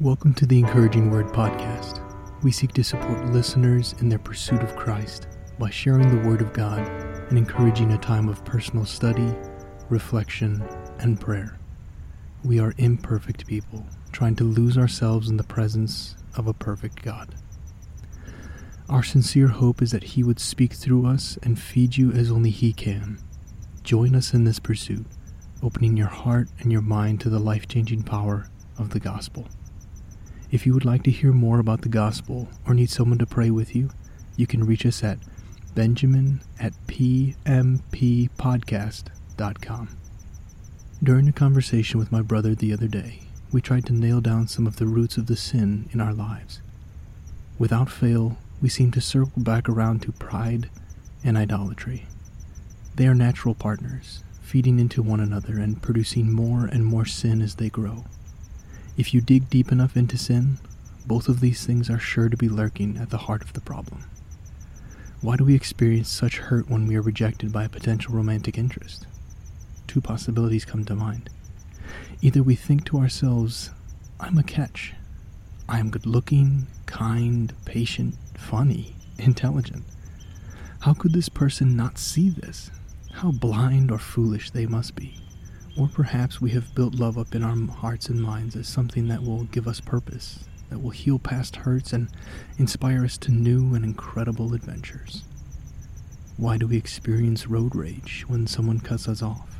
Welcome to the Encouraging Word Podcast. We seek to support listeners in their pursuit of Christ by sharing the Word of God and encouraging a time of personal study, reflection, and prayer. We are imperfect people trying to lose ourselves in the presence of a perfect God. Our sincere hope is that He would speak through us and feed you as only He can. Join us in this pursuit, opening your heart and your mind to the life changing power of the gospel. If you would like to hear more about the gospel or need someone to pray with you, you can reach us at benjamin at pmppodcast.com. During a conversation with my brother the other day, we tried to nail down some of the roots of the sin in our lives. Without fail, we seem to circle back around to pride and idolatry. They are natural partners, feeding into one another and producing more and more sin as they grow. If you dig deep enough into sin, both of these things are sure to be lurking at the heart of the problem. Why do we experience such hurt when we are rejected by a potential romantic interest? Two possibilities come to mind. Either we think to ourselves, I'm a catch. I am good looking, kind, patient, funny, intelligent. How could this person not see this? How blind or foolish they must be. Or perhaps we have built love up in our hearts and minds as something that will give us purpose, that will heal past hurts and inspire us to new and incredible adventures. Why do we experience road rage when someone cuts us off?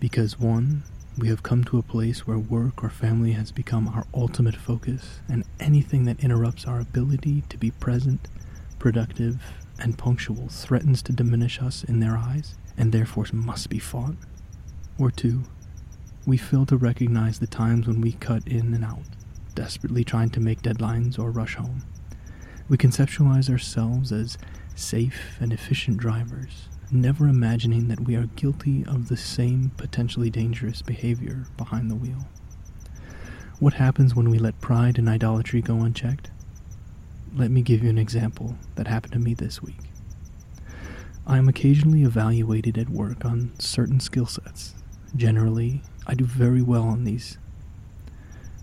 Because one, we have come to a place where work or family has become our ultimate focus, and anything that interrupts our ability to be present, productive, and punctual threatens to diminish us in their eyes, and therefore must be fought or two, we fail to recognize the times when we cut in and out, desperately trying to make deadlines or rush home. We conceptualize ourselves as safe and efficient drivers, never imagining that we are guilty of the same potentially dangerous behavior behind the wheel. What happens when we let pride and idolatry go unchecked? Let me give you an example that happened to me this week. I am occasionally evaluated at work on certain skill sets Generally, I do very well on these.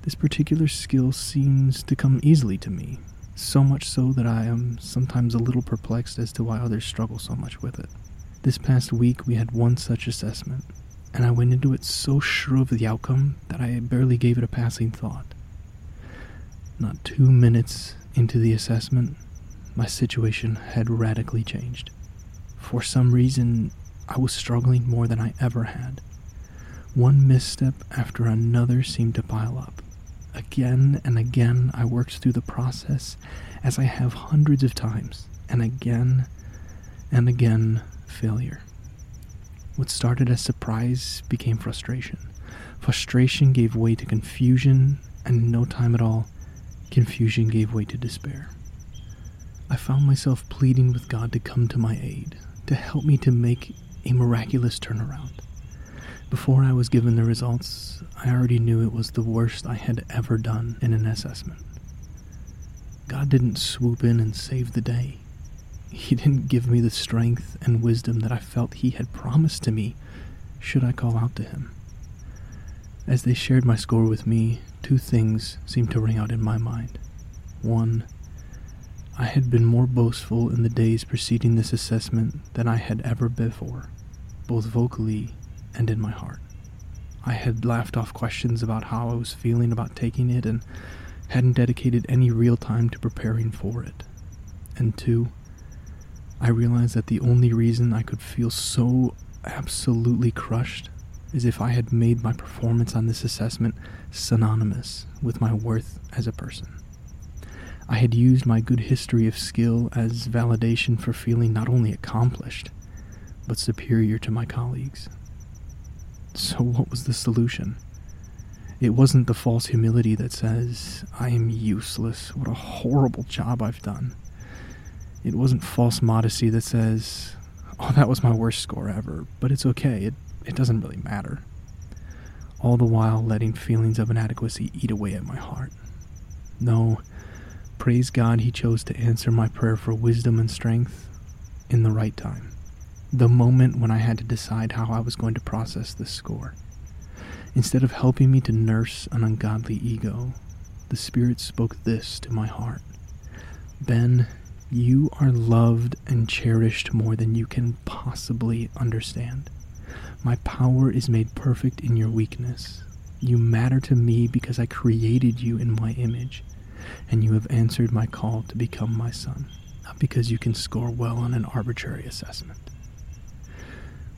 This particular skill seems to come easily to me, so much so that I am sometimes a little perplexed as to why others struggle so much with it. This past week, we had one such assessment, and I went into it so sure of the outcome that I barely gave it a passing thought. Not two minutes into the assessment, my situation had radically changed. For some reason, I was struggling more than I ever had. One misstep after another seemed to pile up. Again and again, I worked through the process as I have hundreds of times, and again and again, failure. What started as surprise became frustration. Frustration gave way to confusion, and in no time at all, confusion gave way to despair. I found myself pleading with God to come to my aid, to help me to make a miraculous turnaround. Before I was given the results, I already knew it was the worst I had ever done in an assessment. God didn't swoop in and save the day. He didn't give me the strength and wisdom that I felt He had promised to me should I call out to Him. As they shared my score with me, two things seemed to ring out in my mind. One, I had been more boastful in the days preceding this assessment than I had ever before, both vocally and in my heart. I had laughed off questions about how I was feeling about taking it and hadn't dedicated any real time to preparing for it. And two, I realized that the only reason I could feel so absolutely crushed is if I had made my performance on this assessment synonymous with my worth as a person. I had used my good history of skill as validation for feeling not only accomplished, but superior to my colleagues. So, what was the solution? It wasn't the false humility that says, I am useless, what a horrible job I've done. It wasn't false modesty that says, oh, that was my worst score ever, but it's okay, it, it doesn't really matter. All the while letting feelings of inadequacy eat away at my heart. No, praise God, He chose to answer my prayer for wisdom and strength in the right time the moment when I had to decide how I was going to process this score. Instead of helping me to nurse an ungodly ego, the Spirit spoke this to my heart Ben, you are loved and cherished more than you can possibly understand. My power is made perfect in your weakness. You matter to me because I created you in my image, and you have answered my call to become my son, not because you can score well on an arbitrary assessment.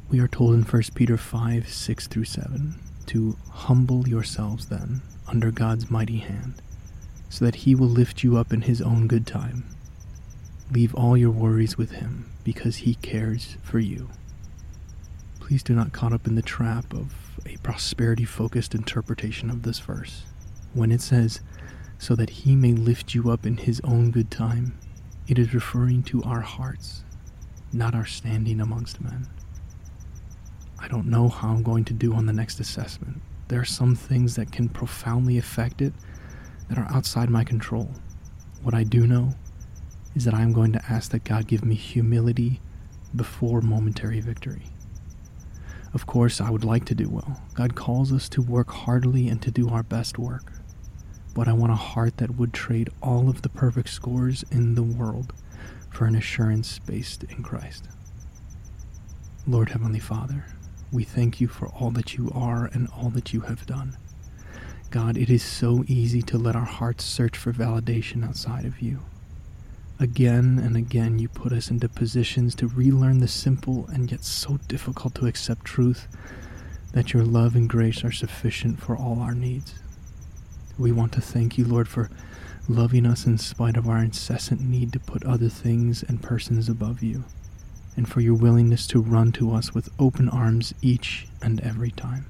We are told in 1 Peter 5 6 through 7 to humble yourselves then under God's mighty hand, so that he will lift you up in his own good time. Leave all your worries with him because he cares for you. Please do not caught up in the trap of a prosperity focused interpretation of this verse. When it says, so that he may lift you up in his own good time, it is referring to our hearts, not our standing amongst men. I don't know how I'm going to do on the next assessment. There are some things that can profoundly affect it that are outside my control. What I do know is that I am going to ask that God give me humility before momentary victory. Of course, I would like to do well. God calls us to work heartily and to do our best work. But I want a heart that would trade all of the perfect scores in the world for an assurance based in Christ. Lord Heavenly Father, we thank you for all that you are and all that you have done. God, it is so easy to let our hearts search for validation outside of you. Again and again, you put us into positions to relearn the simple and yet so difficult to accept truth that your love and grace are sufficient for all our needs. We want to thank you, Lord, for loving us in spite of our incessant need to put other things and persons above you, and for your willingness to run to us with open arms each and every time.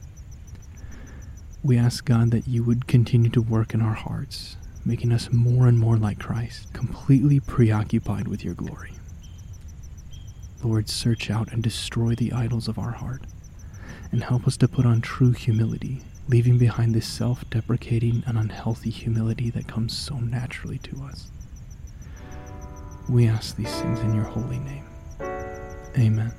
We ask God that you would continue to work in our hearts making us more and more like Christ, completely preoccupied with your glory. Lord, search out and destroy the idols of our heart, and help us to put on true humility, leaving behind this self deprecating and unhealthy humility that comes so naturally to us. We ask these things in your holy name. Amen.